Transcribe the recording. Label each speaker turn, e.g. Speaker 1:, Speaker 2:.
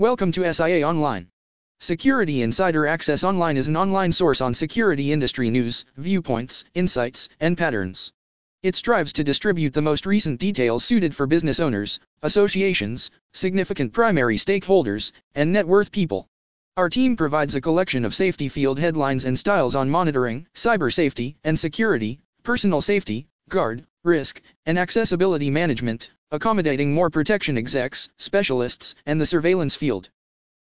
Speaker 1: Welcome to SIA Online. Security Insider Access Online is an online source on security industry news, viewpoints, insights, and patterns. It strives to distribute the most recent details suited for business owners, associations, significant primary stakeholders, and net worth people. Our team provides a collection of safety field headlines and styles on monitoring, cyber safety and security, personal safety, guard, risk, and accessibility management, accommodating more protection execs, specialists, and the surveillance field.